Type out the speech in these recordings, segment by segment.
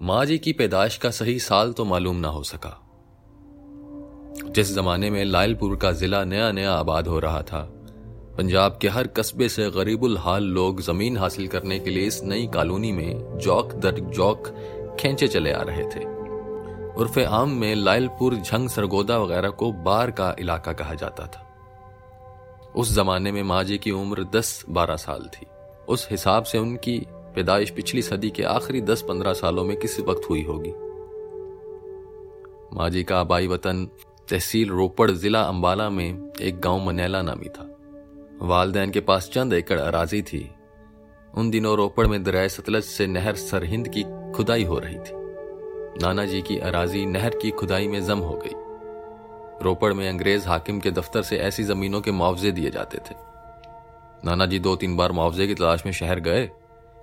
माँ जी की पैदाइश का सही साल तो मालूम ना हो सका। जिस जमाने में लालपुर का जिला नया नया आबाद हो रहा था, पंजाब के हर कस्बे से गरीबुल हाल लोग ज़मीन हासिल करने के लिए इस नई कॉलोनी में जौक दर जौक खेचे चले आ रहे थे। उर्फ़ आम में लालपुर झंग सरगोदा वगैरह को बार का इलाका कहा जाता था। उस जमाने में माँ जी की उम्र दस बारह साल थी। उस हिसाब से उनकी पैदाइश पिछली सदी के आखिरी दस पंद्रह सालों में किसी वक्त हुई होगी? माँ जी का आबाई वतन तहसील रोपड़ जिला अंबाला में एक गाँव मनेला नामी था। वालदेन के पास चंद एकड़ अराजी थी। उन दिनों रोपड़ में दरिया सतलज से नहर सरहिंद की खुदाई हो रही थी। नाना जी की अराजी नहर की खुदाई में जम हो गई। रोपड़ में अंग्रेज़ हाकिम के दफ्तर से ऐसी जमीनों के मुआवजे दिए जाते थे। नाना जी दो तीन बार मुआवजे की तलाश में शहर गए।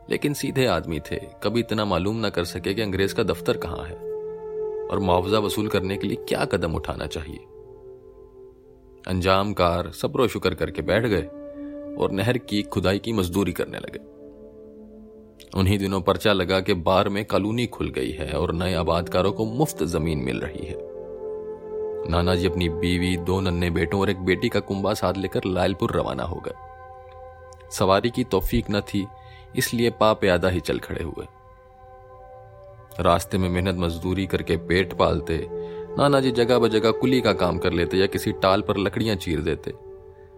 लेकिन सीधे आदमी थे। कभी इतना मालूम ना कर सके कि अंग्रेज़ का दफ्तर कहाँ है। और मुआवजा वसूल करने के लिए क्या कदम उठाना चाहिए? अंजाम कार सब्रो शुक्र करके बैठ गए और नहर की खुदाई की मजदूरी करने लगे। उन्हीं दिनों पर्चा लगा कि बार में कॉलोनी खुल गई है और नए आबादकारों को मुफ़्त ज़मीन मिल रही है। नाना जी अपनी बीवी, दो नन्हे बेटों और एक बेटी का कुंबा साथ लेकर लालपुर रवाना हो गए। सवारी की तोफीक न थी इसलिए पा प्यादा ही चल खड़े हुए। रास्ते में मेहनत मजदूरी करके पेट पालते नाना जी जगह ब जगह कुली का काम कर लेते या किसी टाल पर लकड़ियाँ चीर देते।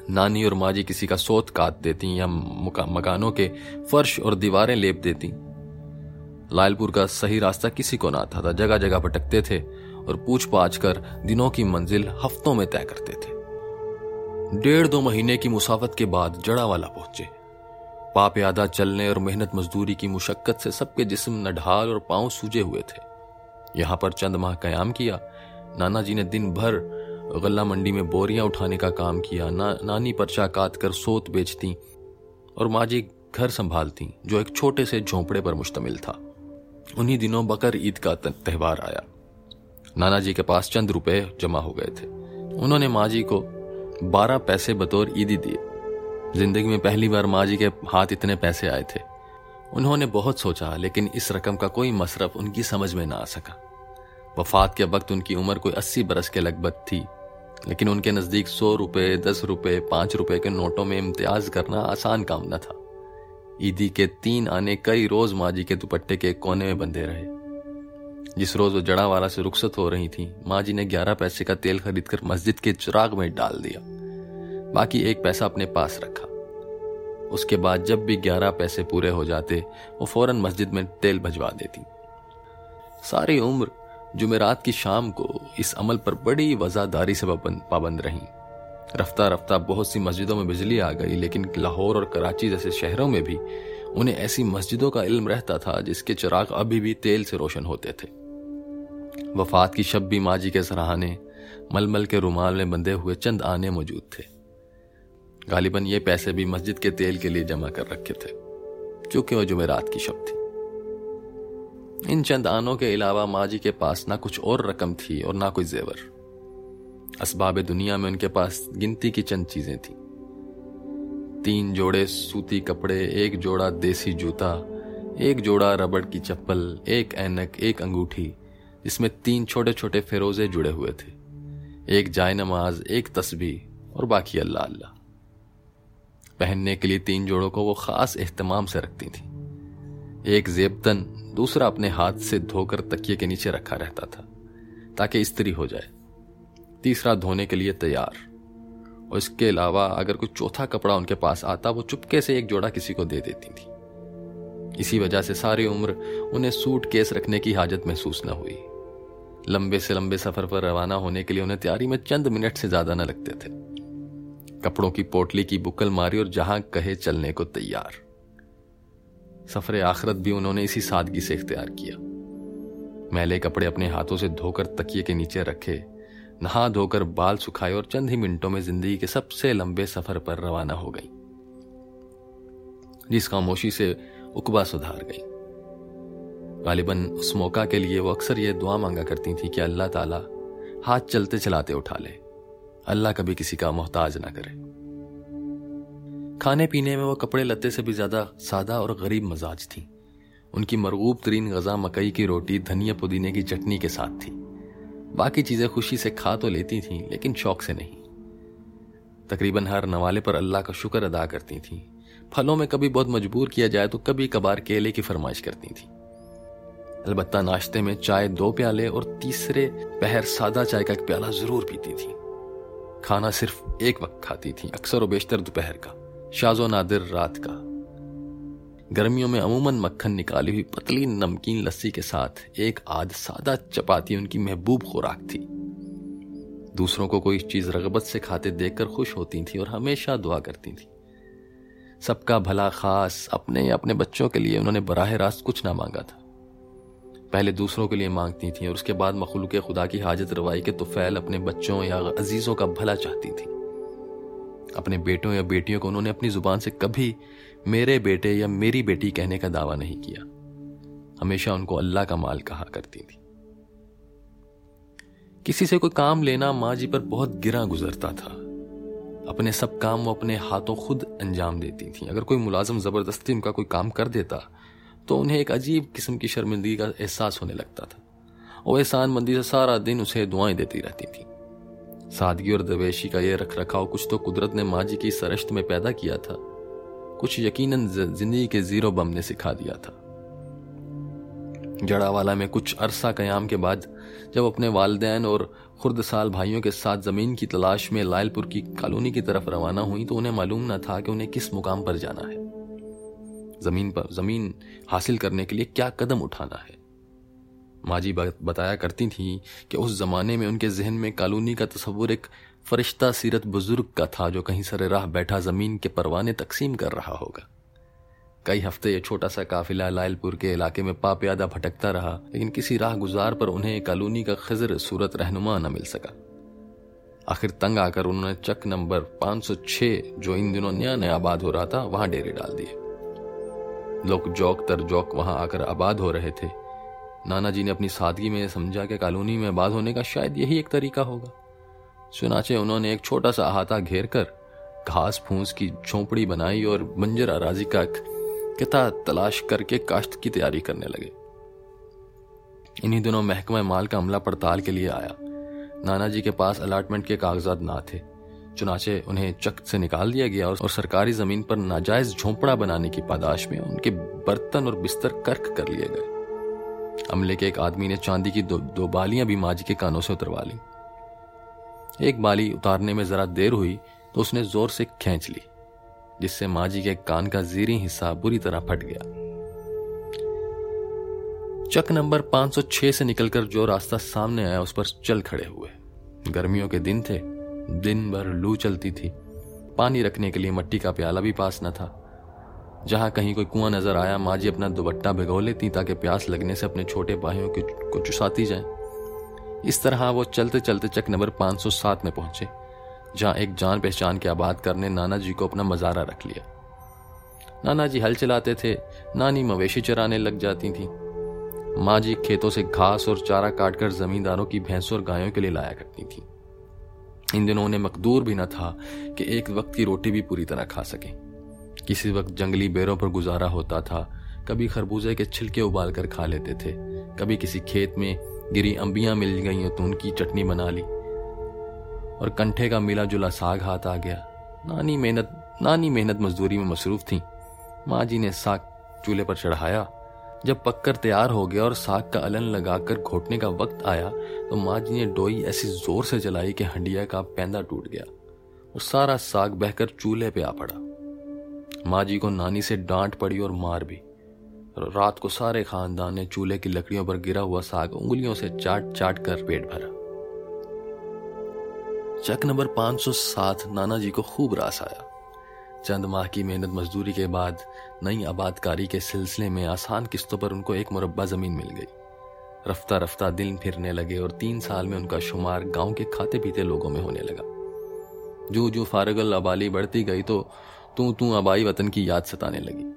नानी और माँ जी किसी का सोत काट देती या मकानों के फर्श और दीवारें लेप देती। लालपुर का सही रास्ता किसी को ना आता था जगह जगह भटकते थे और पूछ पाछ कर दिनों की मंजिल हफ्तों में तय करते थे। डेढ़ दो महीने की मुसाफत के बाद जड़ा वाला पहुँचे। पाप यादा चलने और मेहनत मजदूरी की मुशक्कत से सबके जिस्म नढाल और पाँव सूजे हुए थे। यहाँ पर चंद माह कयाम किया नाना जी ने दिन भर गल्ला मंडी में बोरियाँ उठाने का काम किया ना, नानी पर्चा काट कर सोत बेचती और माँ जी घर संभालती जो एक छोटे से झोंपड़े पर मुश्तमिल था। उन्हीं दिनों बकर ईद का त्यौहार आया। नाना जी के पास चंद रुपए जमा हो गए थे। उन्होंने माँ जी को बारह पैसे बतौर ईदी दिए। ज़िंदगी में पहली बार माँ जी के हाथ इतने पैसे आए थे। उन्होंने बहुत सोचा, लेकिन इस रकम का कोई मसरफ उनकी समझ में ना आ सका। वफात के वक्त उनकी उम्र कोई अस्सी बरस के लगभग थी, लेकिन उनके नज़दीक सौ रुपये दस रुपये पाँच रुपये के नोटों में इम्तियाज़ करना आसान काम न था। ईदी के तीन आने कई रोज माँ जी के दुपट्टे के कोने में बंधे रहे। जिस रोज वो जड़ा वाला से रुखसत हो रही थी माँ जी ने ग्यारह पैसे का तेल खरीद कर मस्जिद के चिराग में डाल दिया। बाकी एक पैसा अपने पास रखा। उसके बाद जब भी ग्यारह पैसे पूरे हो जाते, वो फ़ौरन मस्जिद में तेल भजवा देती। सारी उम्र जुमेरात की शाम को इस अमल पर बड़ी वजादारी से पाबंद रही। रफ्ता रफ्ता बहुत सी मस्जिदों में बिजली आ गई, लेकिन लाहौर और कराची जैसे शहरों में भी उन्हें ऐसी मस्जिदों का इल्म रहता था जिसके चिराग अभी भी तेल से रोशन होते थे। वफात की शब भी माजी के सराहने, मलमल के रुमाल में बंधे हुए चंद आने मौजूद थे। गालिबन ये पैसे भी मस्जिद के तेल के लिए जमा कर रखे थे, चूँकि वो जुमेरात की शब थी। इन चंद आनों के अलावा माजी के पास ना कुछ और रकम थी और ना कोई जेवर। असबाब दुनिया में उनके पास गिनती की चंद चीज़ें थी। तीन जोड़े सूती कपड़े, एक जोड़ा देसी जूता, एक जोड़ा रबड़ की चप्पल, एक ऐनक, एक अंगूठी, जिसमें तीन छोटे छोटे फेरोजे जुड़े हुए थे। एक जाय नमाज़ एक तस्बीह और बाकी अल्लाह अल्लाह पहनने के लिए तीन जोड़ों को वो खास एहतमाम से रखती थी। एक जेबतन दूसरा अपने हाथ से धोकर तकिए के नीचे रखा रहता था, ताकि इस्त्री हो जाए। तीसरा धोने के लिए तैयार। और इसके अलावा अगर कोई चौथा कपड़ा उनके पास आता, वो चुपके से एक जोड़ा किसी को दे देती थी। इसी वजह से सारी उम्र उन्हें सूट केस रखने की हाजत महसूस न हुई। लंबे से लंबे सफ़र पर रवाना होने के लिए उन्हें तैयारी में चंद मिनट से ज़्यादा न लगते थे। कपड़ों की पोटली की बुक्कल मारी और जहाँ कहे चलने को तैयार। सफ़र आखरत भी उन्होंने इसी सादगी से इख्तियार किया। मैले कपड़े अपने हाथों से धोकर तकिए के नीचे रखे, नहा धोकर बाल सुखाए और चंद ही मिनटों में ज़िंदगी के सबसे लंबे सफ़र पर रवाना हो गई, जिस खामोशी से उकबा सुधार गई। गालिबन उस मौका के लिए वो अक्सर यह दुआ मांगा करती थी कि अल्लाह ताला हाथ चलते चलाते उठा ले। अल्लाह कभी किसी का मोहताज ना करे। खाने पीने में वो कपड़े लत्ते से भी ज़्यादा सादा और गरीब मजाज थी। उनकी मरगूब तरीन गजा मकई की रोटी, धनिया पुदीने की चटनी के साथ थी। बाकी चीज़ें खुशी से खा तो लेती थीं, लेकिन शौक से नहीं। तकरीबन हर नवाले पर अल्लाह का शुक्र अदा करती थीं। फलों में कभी बहुत मजबूर किया जाए तो कभी कभार केले की फरमाइश करती थी। अलबत्ता नाश्ते में चाय दो प्याले और तीसरे पहर सादा चाय का एक प्याला ज़रूर पीती थी। खाना सिर्फ़ एक वक्त खाती थी, अक्सर और बेशतर दोपहर का, शाजो नादिर रात का। गर्मियों में अमूमन मक्खन निकाली हुई पतली नमकीन लस्सी के साथ एक आध सादा चपाती उनकी महबूब खुराक थी। दूसरों को कोई चीज़ रगबत से खाते देखकर खुश होती थी और हमेशा दुआ करती थी। सबका भला खास, अपने या अपने बच्चों के लिए उन्होंने बराह रास्त कुछ ना मांगा था। पहले दूसरों के लिए मांगती थी और उसके बाद मखलूक खुदा की हाजत रवाई के तुफैल अपने बच्चों या अजीजों का भला चाहती थी। अपने बेटों या बेटियों को उन्होंने अपनी ज़ुबान से कभी मेरे बेटे या मेरी बेटी कहने का दावा नहीं किया। हमेशा उनको अल्लाह का माल कहा करती थी। किसी से कोई काम लेना माँ जी पर बहुत गिरा गुजरता था। अपने सब काम वो अपने हाथों खुद अंजाम देती थी। अगर कोई मुलाजम ज़बरदस्ती उनका कोई काम कर देता तो उन्हें एक अजीब किस्म की शर्मिंदगी का एहसास होने लगता था। और एहसान मंदी से सारा दिन उसे दुआएँ देती रहती थी। सादगी और दवेशी का यह रख रखाव कुछ तो कुदरत ने माँ जी की सरश्त में पैदा किया था। कुछ यकीनन ज़िंदगी के ज़ीरो बम ने सिखा दिया था। जड़ावाला में कुछ अरसा कयाम के बाद जब अपने वालदेन और खुर्द साल भाइयों के साथ ज़मीन की तलाश में लायलपुर की कॉलोनी की तरफ़ रवाना हुई तो उन्हें मालूम न था कि उन्हें किस मुकाम पर जाना है। ज़मीन पर, ज़मीन हासिल करने के लिए क्या कदम उठाना है? माजी बताया करती थी कि उस जमाने में उनके जहन में कॉलोनी का तस्वुर एक फरिश्ता सीरत बुज़ुर्ग का था जो कहीं सरे राह बैठा ज़मीन के परवाने तकसीम कर रहा होगा। कई हफ़्ते ये छोटा सा काफिला लायलपुर के इलाके में पा प्यादा भटकता रहा, लेकिन किसी राह गुजार पर उन्हें कॉलोनी का खजर सूरत रहनुमा न मिल सका। आखिर तंग आकर उन्होंने चक नंबर 506 जो इन दिनों नया नया आबाद हो रहा था, वहाँ डेरे डाल दिए। लोग जौक तर जौक वहाँ आकर आबाद हो रहे थे। नाना जी ने अपनी सादगी में समझा कि कॉलोनी में आबाद होने का शायद यही एक तरीका होगा। सुनाचे उन्होंने एक छोटा सा अहाता घेर कर घास फूस की झोंपड़ी बनाई और बंजर अराजी का किता तलाश करके काश्त की तैयारी करने लगे। इन्हीं दिनों महकमा माल का अमला पड़ताल के लिए आया। नाना जी के पास अलाटमेंट के कागजात ना थे। चुनाचे उन्हें चक से निकाल दिया गया और सरकारी ज़मीन पर नाजायज झोंपड़ा बनाने की पादाश में उनके बर्तन और बिस्तर कर्क कर लिए गए। अमले के एक आदमी ने चांदी की दो, दो बालियाँ भी माजी के कानों से उतरवा ली। एक बाली उतारने में जरा देर हुई तो उसने ज़ोर से खींच ली जिससे माँ जी के कान का जीरी हिस्सा बुरी तरह फट गया। चक नंबर 506 से निकलकर जो रास्ता सामने आया उस पर चल खड़े हुए। गर्मियों के दिन थे दिन भर लू चलती थी। पानी रखने के लिए मट्टी का प्याला भी पास न था। जहाँ कहीं कोई कुआँ नज़र आया, माँ जी अपना दुबट्टा भिगो लेती ताकि प्यास लगने से अपने छोटे बाहियों को चुसाती जाए। इस तरह वो चलते चलते चक नंबर 507 में पहुँचे, जहाँ एक जान पहचान के आबाद करने नाना जी को अपना मजारा रख लिया। नाना जी हल चलाते थे, नानी मवेशी चराने लग जाती थी। माँ जी खेतों से घास और चारा काटकर जमींदारों की भैंसों और गायों के लिए लाया करती थी। इन दिनों उन्हें मकदूर भी न था कि एक वक्त की रोटी भी पूरी तरह खा सके। किसी वक्त जंगली बेरों पर गुजारा होता था, कभी खरबूजे के छिलके उबाल कर खा लेते थे, कभी किसी खेत में गिरी अंबियाँ मिल गई तो उनकी चटनी बना ली। और कंठे का मिला जुला साग हाथ आ गया। नानी मेहनत नानी मेहनत मजदूरी में मसरूफ थी। माँ जी ने साग चूल्हे पर चढ़ाया जब पककर तैयार हो गया और साग का अलन लगाकर घोटने का वक्त आया तो माँ जी ने डोई ऐसी ज़ोर से चलाई कि हंडिया का पैंदा टूट गया। और सारा साग बहकर चूल्हे पे आ पड़ा। माँ जी को नानी से डांट पड़ी और मार भी। रात को सारे खानदान ने चूल्हे की लकड़ियों पर गिरा हुआ साग उंगलियों से चाट चाट कर पेट भरा। चक नंबर 507 नाना जी को खूब रास आया। चंद माह की मेहनत मजदूरी के बाद नई आबादकारी के सिलसिले में आसान किस्तों पर उनको एक मुरब्बा ज़मीन मिल गई। रफ्ता रफ्ता दिन फिरने लगे और तीन साल में उनका शुमार गाँव के खाते पीते लोगों में होने लगा। जो जो फारगल आबाली बढ़ती गई तो तू तू आबाई वतन की याद सताने लगी।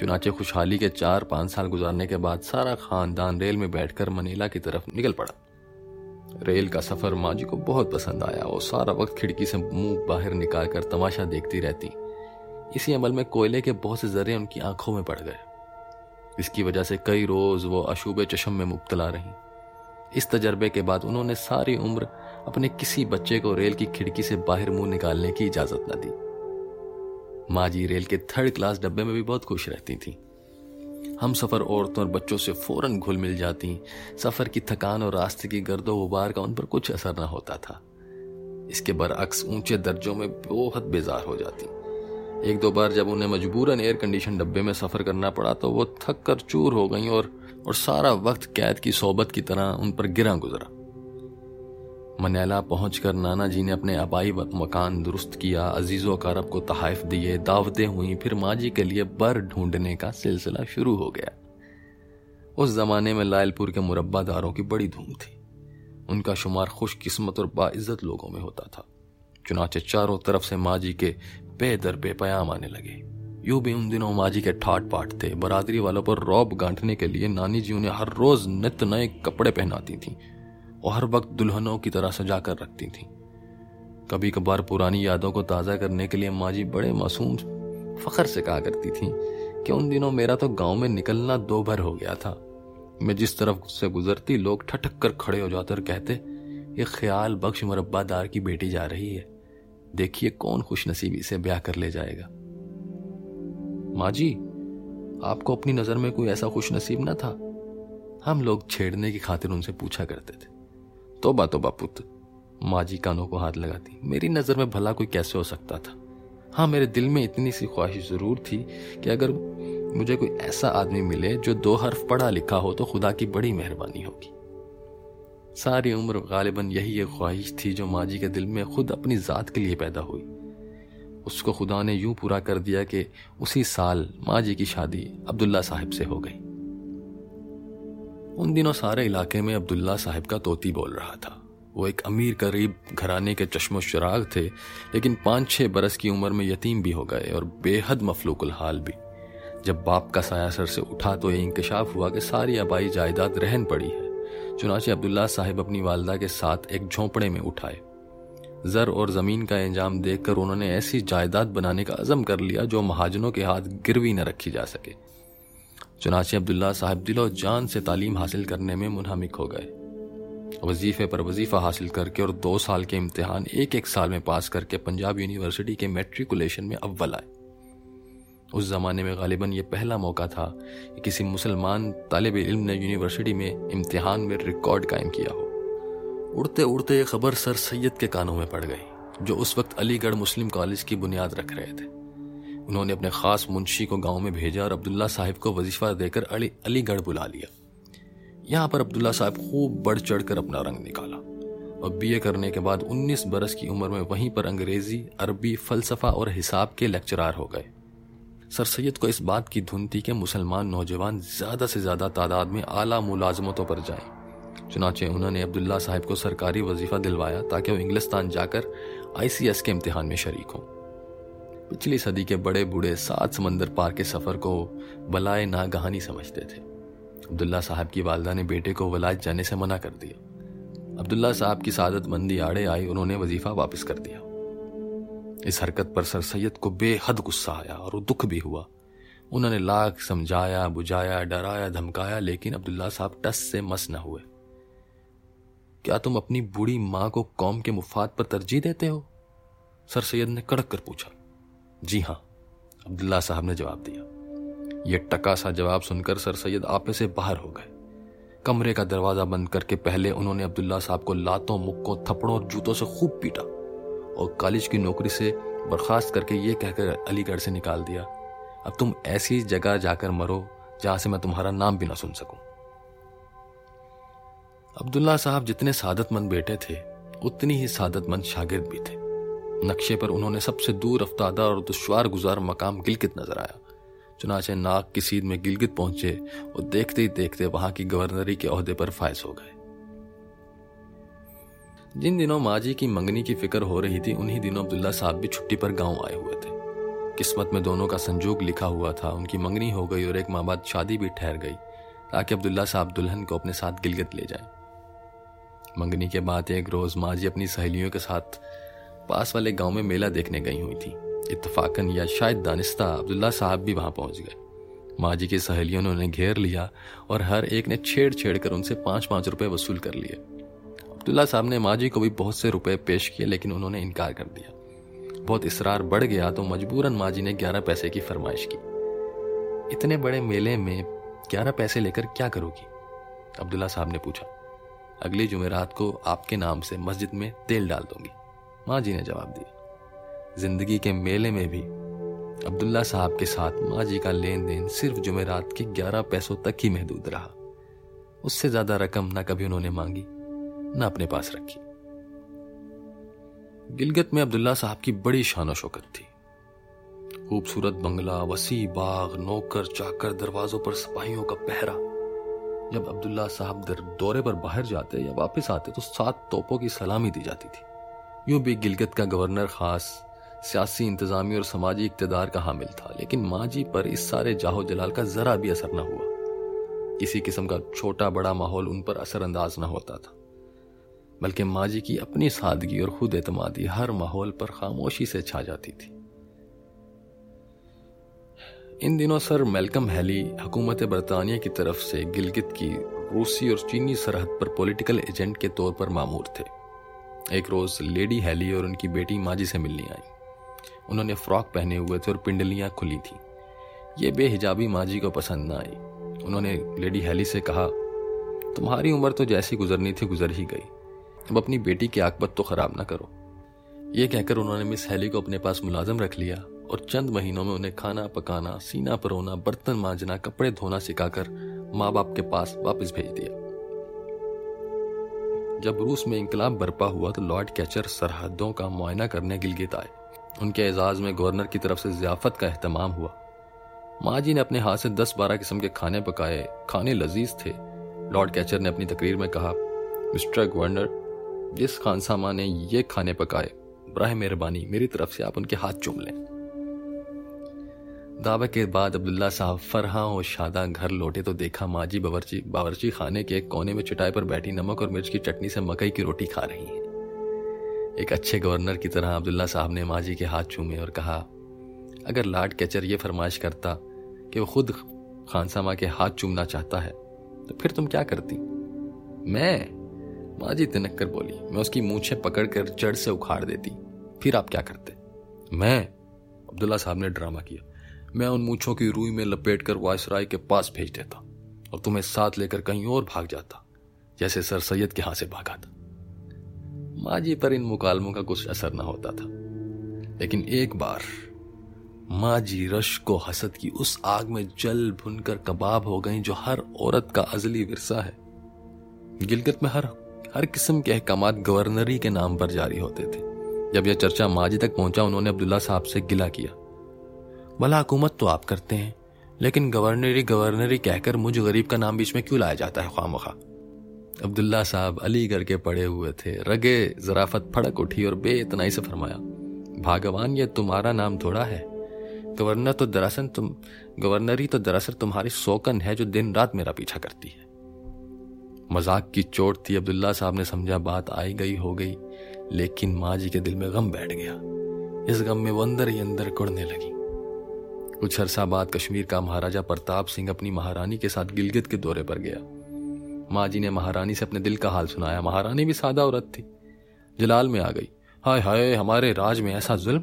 चुनाचे खुशहाली के चार पाँच साल गुजारने के बाद सारा खानदान रेल में बैठकर मनीला की तरफ़ निकल पड़ा। रेल का सफ़र माँ जी को बहुत पसंद आया और सारा वक्त खिड़की से मुँह बाहर निकाल कर तमाशा देखती रहती। इसी अमल में कोयले के बहुत से ज़रिए उनकी आँखों में पड़ गए। इसकी वजह से कई रोज वो अशुभ चशम में मुबतला रही। इस तजर्बे के बाद उन्होंने सारी उम्र अपने किसी बच्चे को रेल की खिड़की से बाहर मुँह निकालने की इजाज़त न दी। माँ जी रेल के थर्ड क्लास डब्बे में भी बहुत खुश रहती थी। हम सफ़र औरतों और बच्चों से फ़ौरन घुल मिल जाती। सफ़र की थकान और रास्ते की गर्दो गुबार का उन पर कुछ असर न होता था। इसके बरअक्स ऊँचे दर्जों में बहुत बेजार हो जाती। एक दो बार जब उन्हें मजबूरन एयर कंडीशन डब्बे में सफ़र करना पड़ा तो वो थक कर चूर हो गई और और सारा वक्त कैद की सोबत की तरह उन पर गिरा गुजरा। मनैला पहुंचकर नाना जी ने अपने आबाई मकान दुरुस्त किया, अजीज़ो कारब को तहाइफ दिए, दावतें हुई, फिर माँ जी के लिए बर ढूँढने का सिलसिला शुरू हो गया। उस जमाने में लायलपुर के मुरब्बादारों की बड़ी धूम थी। उनका शुमार खुशकिस्मत और बाइज्जत लोगों में होता था। चुनाचे चारों तरफ़ से माँ जी के बेदर, बेपयाम आने लगे। यूँ भी उन दिनों माँ जी के ठाट पाट थे। बरादरी वालों पर रौब गांठने के लिए नानी जी उन्हें हर रोज नित नए कपड़े पहनाती थी और हर वक्त दुल्हनों की तरह सजा कर रखती थी। कभी कभार पुरानी यादों को ताज़ा करने के लिए माँ जी बड़े मासूम फखर से कहा करती थी कि उन दिनों मेरा तो गाँव में निकलना दो भर हो गया था। मैं जिस तरफ़ से गुजरती लोग ठटक कर खड़े हो जाते और कहते, ये ख्याल बख्श मुरब्बादार की बेटी जा रही है। देखिए कौन खुश नसीबी से ब्याह कर ले जाएगा। माँ जी, आपको अपनी नज़र में कोई ऐसा खुश नसीब न था। हम लोग छेड़ने की खातिर उनसे पूछा करते थे। तोबा तोबा पुत्र, माँ जी कानों को हाथ लगाती, मेरी नज़र में भला कोई कैसे हो सकता था? हाँ मेरे दिल में इतनी सी ख्वाहिश ज़रूर थी कि अगर मुझे कोई ऐसा आदमी मिले जो दो हर्फ पढ़ा लिखा हो तो खुदा की बड़ी मेहरबानी होगी। सारी उम्र गालिबन यही एक ख्वाहिश थी जो माँ जी के दिल में खुद अपनी ज़ात के लिए पैदा हुई। उसको खुदा ने यूँ पूरा कर दिया कि उसी साल माँ जी की शादी अब्दुल्ला साहिब से हो गई। उन दिनों सारे इलाके में अब्दुल्ला साहिब का तोती बोल रहा था। वो एक अमीर करीब घराने के चश्मो शराग थे, लेकिन पाँच छः बरस की उम्र में यतीम भी हो गए और बेहद मफलूकुल हाल भी। जब बाप का साया सर से उठा तो ये इंकशाफ हुआ कि सारी आबाई जायदाद रहन पड़ी है। चुनाचे अब्दुल्ला साहिब अपनी वालदा के साथ एक झोंपड़े में उठाए। जर और ज़मीन का इंजाम देखकर उन्होंने ऐसी जायदाद बनाने का अजम कर लिया जो महाजनों के हाथ गिरवी न रखी जा सके। चुनाचे अब्दुल्ला साहब दिलो जान से तालीम हासिल करने में मुनहमिक हो गए। वजीफे पर वजीफा हासिल करके और दो साल के इम्तिहान एक एक साल में पास करके पंजाब यूनिवर्सिटी के मेट्रिकुलेशन में अव्वल आए। उस जमाने में गालिबा ये पहला मौका था कि किसी मुसलमान तालब इल्म ने यूनिवर्सिटी में इम्तिहान में रिकॉर्ड कायम किया हो। उड़ते उड़ते ये खबर सर सैयद के कानों में पड़ गई, जो उस वक्त अलीगढ़ मुस्लिम कॉलेज की बुनियाद रख रहे थे। उन्होंने अपने खास मुंशी को गाँव में भेजा और अब्दुल्ला साहिब को वजीफा देकर अली, अलीगढ़ बुला लिया। यहाँ पर अब्दुल्ला साहब खूब बढ़ चढ़ कर अपना रंग निकाला और बीए करने के बाद 19 बरस की उम्र में वहीं पर अंग्रेज़ी, अरबी, फलसफा और हिसाब के लेक्चरार हो गए। सर सैद को इस बात की धुन थी कि मुसलमान नौजवान ज़्यादा से ज़्यादा तादाद में आला मुलाजमतों पर जाएँ। चुनाचे उन्होंने अब्दुल्ला साहब को सरकारी वजीफा दिलवाया ताकि वो इंग्लिस्तान जाकर आईसीएस के इम्तिहान में शरीक हों। पिछली सदी के बड़े बूढ़े सात समंदर पार के सफ़र को बलाए नागहानी समझते थे। अब्दुल्ला साहब की वालदा ने बेटे को वलायत जाने से मना कर दिया। अब्दुल्ला साहब की सादत मंदी आड़े आई, उन्होंने वजीफा वापस कर दिया। इस हरकत पर सर सैयद को बेहद गुस्सा आया और दुख भी हुआ। उन्होंने लाख समझाया, बुझाया, डराया, धमकाया, लेकिन अब्दुल्ला साहब टस से मस न हुए। क्या तुम अपनी बूढ़ी माँ को कौम के मुफाद पर तरजीह देते हो? सर सैयद ने कड़क कर पूछा। जी हाँ अब्दुल्ला साहब ने जवाब दिया। यह टका सा जवाब सुनकर सर सैयद आपे से बाहर हो गए। कमरे का दरवाज़ा बंद करके पहले उन्होंने अब्दुल्ला साहब को लातों, मुक्कों, थप्पड़ों और जूतों से खूब पीटा। और कॉलेज की नौकरी से बर्खास्त करके ये कहकर अलीगढ़ से निकाल दिया। अब तुम ऐसी जगह जाकर मरो जहाँ से मैं तुम्हारा नाम भी ना सुन सकूँ। अब्दुल्ला साहब जितने सादतमंद बेटे थे, उतनी ही सादतमंद शागिर्द भी थे। नक्शे पर उन्होंने सबसे दूर अफ्तादा और दुशवार गुजार मकाम गिलगित नज़र आया। चुनाचे नाक की सीध में गिलगित पहुँचे और देखते ही देखते वहाँ की गवर्नरी के अहदे पर फायज हो गए। जिन दिनों माँ जी की मंगनी की फ़िक्र हो रही थी, उन्हीं दिनों अब्दुल्ला साहब भी छुट्टी पर गाँव आए हुए थे। किस्मत में दोनों का संजोग लिखा हुआ था, उनकी मंगनी हो गई और एक माह बाद शादी भी ठहर गई, ताकि अब्दुल्ला साहब दुल्हन को अपने साथ गिलगित ले जाए। मंगनी के बाद एक रोज माँ जी अपनी सहेलियों के साथ पास वाले गाँव में मेला देखने गई हुई थी। इतफाकन या शायद दानिस्ता अब्दुल्ला साहब भी वहाँ पहुँच गए। माँ जी की सहेलियों ने उन्हें घेर लिया और हर एक ने छेड़ छेड़ कर उनसे पाँच पाँच रुपए वसूल कर लिए। अब्दुल्ला साहब ने माँ जी को भी बहुत से रुपए पेश किए, लेकिन उन्होंने इनकार कर दिया। बहुत इसरार बढ़ गया तो मजबूरन माँ जी ने ग्यारह पैसे की फरमाइश की। इतने बड़े मेले में ग्यारह पैसे लेकर क्या करोगी? अब्दुल्ला साहब ने पूछा। अगली जुमेरात को आपके नाम से मस्जिद में तेल डाल दूँगी। माँ जी ने जवाब दिया। ज़िंदगी के मेले में भी अब्दुल्ला साहब के साथ माँ जी का लेन देन सिर्फ़ जुमेरात के ग्यारह पैसों तक ही महदूद रहा। उससे ज़्यादा रकम ना कभी उन्होंने मांगी। न अपने पास रखी। गिलगत में अब्दुल्ला साहब की बड़ी शान शौकत थी। खूबसूरत बंगला, वसी बाग, नौकर, चाकर, दरवाजों पर सिपाहियों का पहरा। जब अब्दुल्ला साहब दौरे पर बाहर जाते या वापस आते तो सात तोपों की सलामी दी जाती थी। यूँ भी गिलगत का गवर्नर खास सियासी इंतजामी और समाजी इकतदार का हामिल था, लेकिन माँ जी पर इस सारे जाहो जलाल का जरा भी असर न हुआ। किसी किस्म का छोटा बड़ा माहौल उन पर असरअंदाज न होता था। बल्कि माँ जी की अपनी सादगी और खुद एतमादी हर माहौल पर खामोशी से छा जाती थी। इन दिनों सर मेलकम हैली हुकूमत बरतानिया की तरफ़ से गिलगित की रूसी और चीनी सरहद पर पॉलिटिकल एजेंट के तौर पर मामूर थे। एक रोज लेडी हैली और उनकी बेटी माजी से मिलने आई। उन्होंने फ्रॉक पहने हुए थे और पिंडलियाँ खुली थी। ये बेहिजाबी माजी को पसंद न आई। उन्होंने लेडी हैली से कहा, तुम्हारी उम्र तो जैसी गुजरनी थी, गुजर ही गई। अब अपनी बेटी की आकबत तो खराब ना करो। ये कहकर उन्होंने मिस हैली को अपने पास मुलाजम रख लिया और चंद महीनों में उन्हें खाना, पकाना, सीना, परोना, बर्तन मांजना, कपड़े धोना सिखाकर माँ बाप के पास वापस भेज दिया। जब रूस में इंकलाब बरपा हुआ तो लॉर्ड कैचर सरहदों का मुआयना करने गिलगित आए। उनके एजाज में गवर्नर की तरफ़ से जियाफत का अहतमाम हुआ। माँ जी ने अपने हाथ से दस बारह किस्म के खाने पकाए। खाने लजीज थे। लॉर्ड कैचर ने अपनी तकरीर में कहा, मिस्टर गवर्नर जिस खानसामा ने ये खाने पकाए, ब्राह मेहरबानी, मेरी तरफ़ से आप उनके हाथ चूम लें। दावे के बाद अब्दुल्ला साहब फरहा और शादा घर लौटे तो देखा माजी बावर्ची बावर्ची खाने के कोने में चटाई पर बैठी नमक और मिर्च की चटनी से मकई की रोटी खा रही है। एक अच्छे गवर्नर की तरह अब्दुल्ला साहब ने माजी के हाथ चूमे और कहा, अगर लार्ड कैचर ये फरमाइश करता कि वो खुद खानसामा के हाथ चूमना चाहता है तो फिर तुम क्या करती? मैं? माजी तिनक कर बोली, मैं उसकी मूछे पकड़कर जड़ से उखाड़ देती। फिर आप क्या करते? मैं? अब्दुल्ला साहब ने ड्रामा किया। मैं उन मूछों की रूई में लपेट कर वायसराय के पास भेज देता और तुम्हें साथ लेकर कहीं और भाग जाता, जैसे सर सैयद के हाथ से भागा था। माजी पर इन मुकालमों का कुछ असर ना होता था। लेकिन एक बार माजी रश को हसद की उस आग में जल भुनकर कबाब हो गई, जो हर औरत का अजली विरसा है। गिलगत में हर हर किस्म के अहकाम गवर्नरी के नाम पर जारी होते थे। जब यह चर्चा माजी तक पहुँचा, उन्होंने अब्दुल्ला साहब से गिला किया। भला हुकूमत तो आप करते हैं, लेकिन गवर्नरी गवर्नरी कहकर मुझ गरीब का नाम बीच में क्यों लाया जाता है ख्वाम खा अब्दुल्ला साहब अलीगढ़ के पड़े हुए थे। रगे, जराफत फड़क उठी और बेतनाई से फरमाया, भागवान, ये तुम्हारा नाम थोड़ा है। गवर्नर तो दरअसल तुम, गवर्नरी तो दरअसल तुम्हारी सोकन है जो दिन रात मेरा पीछा करती है। मज़ाक की चोट थी, अब्दुल्ला साहब ने समझा, बात आई गई, हो गई। लेकिन माँ जी के दिल में गम बैठ गया। इस गम में वो अंदर ही अंदर कुड़ने लगी। कुछ अरसा बाद कश्मीर का महाराजा प्रताप सिंह अपनी महारानी के साथ गिलगित के दौरे पर गया। माँ जी ने महारानी से अपने दिल का हाल सुनाया। महारानी भी सादा औरत थी। जलाल में आ गई। हाय हाय, हमारे राज में ऐसा जुल्म?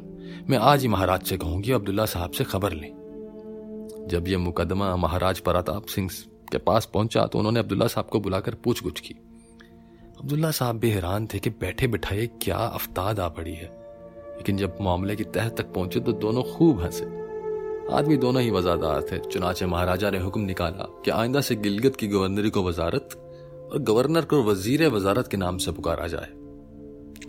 मैं आज ही महाराज से कहूँगी, अब्दुल्ला साहब से खबर लें। जब यह मुकदमा महाराज प्रताप सिंह के पास पहुँचा तो उन्होंने अब्दुल्ला साहब को बुलाकर पूछ गुछ की। अब्दुल्ला साहब भी हैरान थे कि बैठे बिठाए क्या अफताद आ पड़ी है। लेकिन जब मामले की तह तक पहुँचे तो दोनों खूब हंसे। आदमी दोनों ही वजादार थे। चुनाचे महाराजा ने हुक्म निकाला कि आइंदा से गिलगित की गवर्नरी को वजारत और गवर्नर को वज़ीर वजारत के नाम से पुकारा जाए।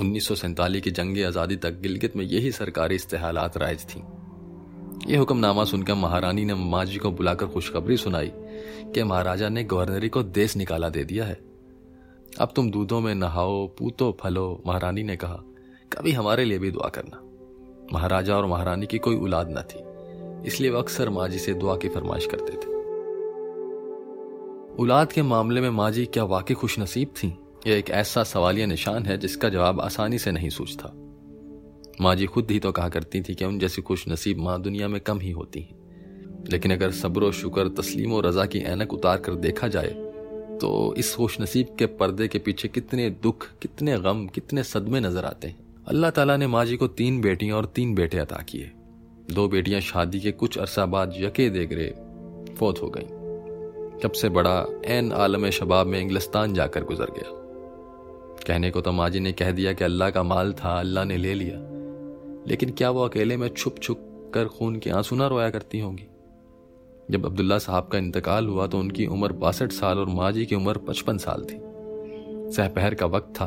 उन्नीस सौ की जंग आज़ादी तक गिलगित में यही सरकारी इस्तेहालात राइज थी। यह हुक्मनामा सुनकर महारानी ने माँ जी को बुलाकर खुशखबरी सुनाई। कि महाराजा ने गवर्नरी को देश निकाला दे दिया है। अब तुम दूधों में नहाओ, पूतो, फलो, महारानी ने कहा, कभी हमारे लिए भी दुआ करना। महाराजा और महारानी की कोई औलाद न थी, इसलिए वह अक्सर माँ जी से दुआ की फरमाइश करते थे। औलाद के मामले में माँ जी क्या वाकई खुश नसीब थी? यह एक ऐसा सवालिया निशान है जिसका जवाब आसानी से नहीं सूझता। माँ जी खुद ही तो कहा करती थी कि उन जैसी खुश नसीब माँ दुनिया में कम ही होती हैं। लेकिन अगर सब्र शुक्र, तस्लीम और रजा की ऐनक उतार कर देखा जाए तो इस खुश नसीब के पर्दे के पीछे कितने दुख, कितने गम, कितने सदमे नज़र आते हैं। अल्लाह ताला ने माँ जी को तीन बेटियाँ और तीन बेटे अता किए। दो बेटियाँ शादी के कुछ अरसा बाद यके देगरे फौत हो गईं। सबसे बड़ा एन आलम शबाब में इंग्लिस्तान जाकर गुजर गया। कहने को तो माजी ने कह दिया कि अल्लाह का माल था, अल्लाह ने ले लिया। लेकिन क्या वो अकेले में छुप छुप कर खून के आँसू ना रोया करती होंगी? जब अब्दुल्ला साहब का इंतकाल हुआ तो उनकी उम्र बासठ साल और माजी की उम्र पचपन साल थी। सहपहर का वक्त था।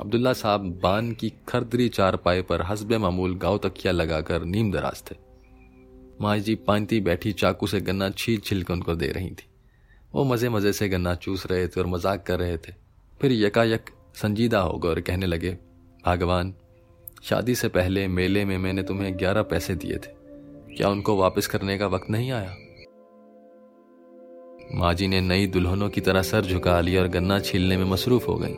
अब्दुल्ला साहब बान की खरदरी चारपाई पर हसब मामूल गाँव तकिया लगाकर नीम दराज थे। माँ जी पानती बैठी चाकू से गन्ना छील छिल कर उनको दे रही थी। वो मज़े मज़े से गन्ना चूस रहे थे और मज़ाक कर रहे थे। फिर यकायक संजीदा हो गए और कहने लगे, भगवान, शादी से पहले मेले में मैंने तुम्हें ग्यारह पैसे दिए थे। क्या उनको वापस करने का वक्त नहीं आया? माँ जी ने नई दुल्हनों की तरह सर झुका लिया और गन्ना छीलने में मसरूफ हो गई।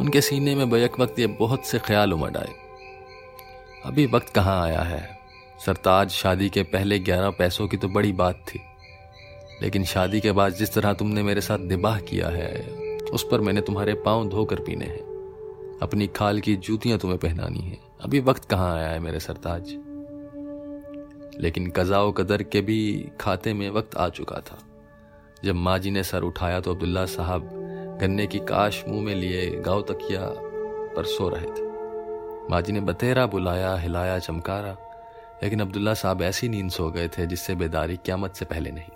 उनके सीने में बैक वक्त ये बहुत से ख्याल उमड़ आए। अभी वक्त कहाँ आया है? सरताज, शादी के पहले ग्यारह पैसों की तो बड़ी बात थी। लेकिन शादी के बाद जिस तरह तुमने मेरे साथ निबाह किया है, उस पर मैंने तुम्हारे पाँव धोकर पीने हैं। अपनी खाल की जूतियाँ तुम्हें पहनानी है। अभी वक्त कहाँ आया है मेरे सरताज? लेकिन कज़ा व कदर के भी खाते में वक्त आ चुका था। जब माँ जी ने सर उठाया तो अब्दुल्ला साहब गन्ने की काश मुँह में लिए गाँव तकिया पर सो रहे थे। माँ जी ने बतेरा, बुलाया, हिलाया, चमकारा, लेकिन अब्दुल्ला साहब ऐसी नींद सो गए थे जिससे बेदारी क्यामत से पहले नहीं।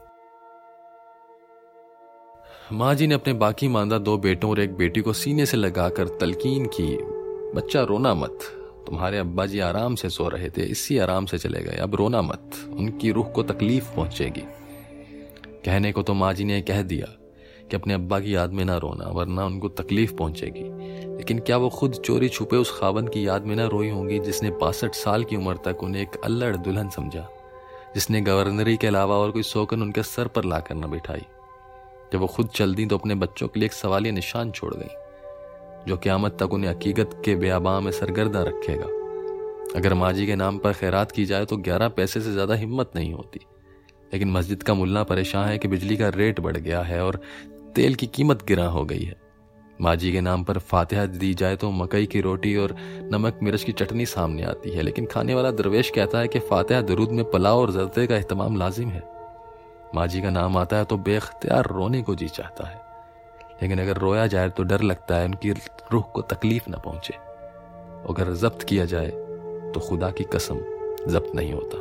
माँ जी ने अपने बाकी मांदा दो बेटों और एक बेटी को सीने से लगाकर तलकीन की, बच्चा रोना मत। तुम्हारे अब्बा जी आराम से सो रहे थे, इसी आराम से चले गए। अब रोना मत, उनकी रूह को तकलीफ़ पहुंचेगी। कहने को तो माँ जी ने कह दिया कि अपने अब्बा की याद में ना रोना, वरना उनको तकलीफ़ पहुंचेगी। लेकिन क्या वो खुद चोरी छुपे उस खावन की याद में ना रोई होंगी जिसने बासठ साल की उम्र तक उन्हें एक अल्लड़ दुल्हन समझा, जिसने गवर्नरी के अलावा और कोई सोकन उनके सर पर लाकर न बिठाई? जब वो खुद चल दी तो अपने बच्चों के लिए एक सवालिया निशान छोड़ गई जो क्यामत तक उन्हें हकीकत के बेआबा में सरगर्दा रखेगा। अगर माजी के नाम पर खैरात की जाए तो ग्यारह पैसे से ज़्यादा हिम्मत नहीं होती। लेकिन मस्जिद का मुल्ला परेशान है कि बिजली का रेट बढ़ गया है और तेल की कीमत गिरा हो गई है। माजी के नाम पर फातिहा दी जाए तो मकई की रोटी और नमक मिर्च की चटनी सामने आती है, लेकिन खाने वाला दरवेश कहता है कि फातिहा दरूद में पलाव और जरते का अहतमाम लाजिम है। माजी का नाम आता है तो बेख्तियार रोने को जी चाहता है। लेकिन अगर रोया जाए तो डर लगता है उनकी रूह को तकलीफ़ ना पहुँचे। अगर जब्त किया जाए तो खुदा की कसम जब्त नहीं होता।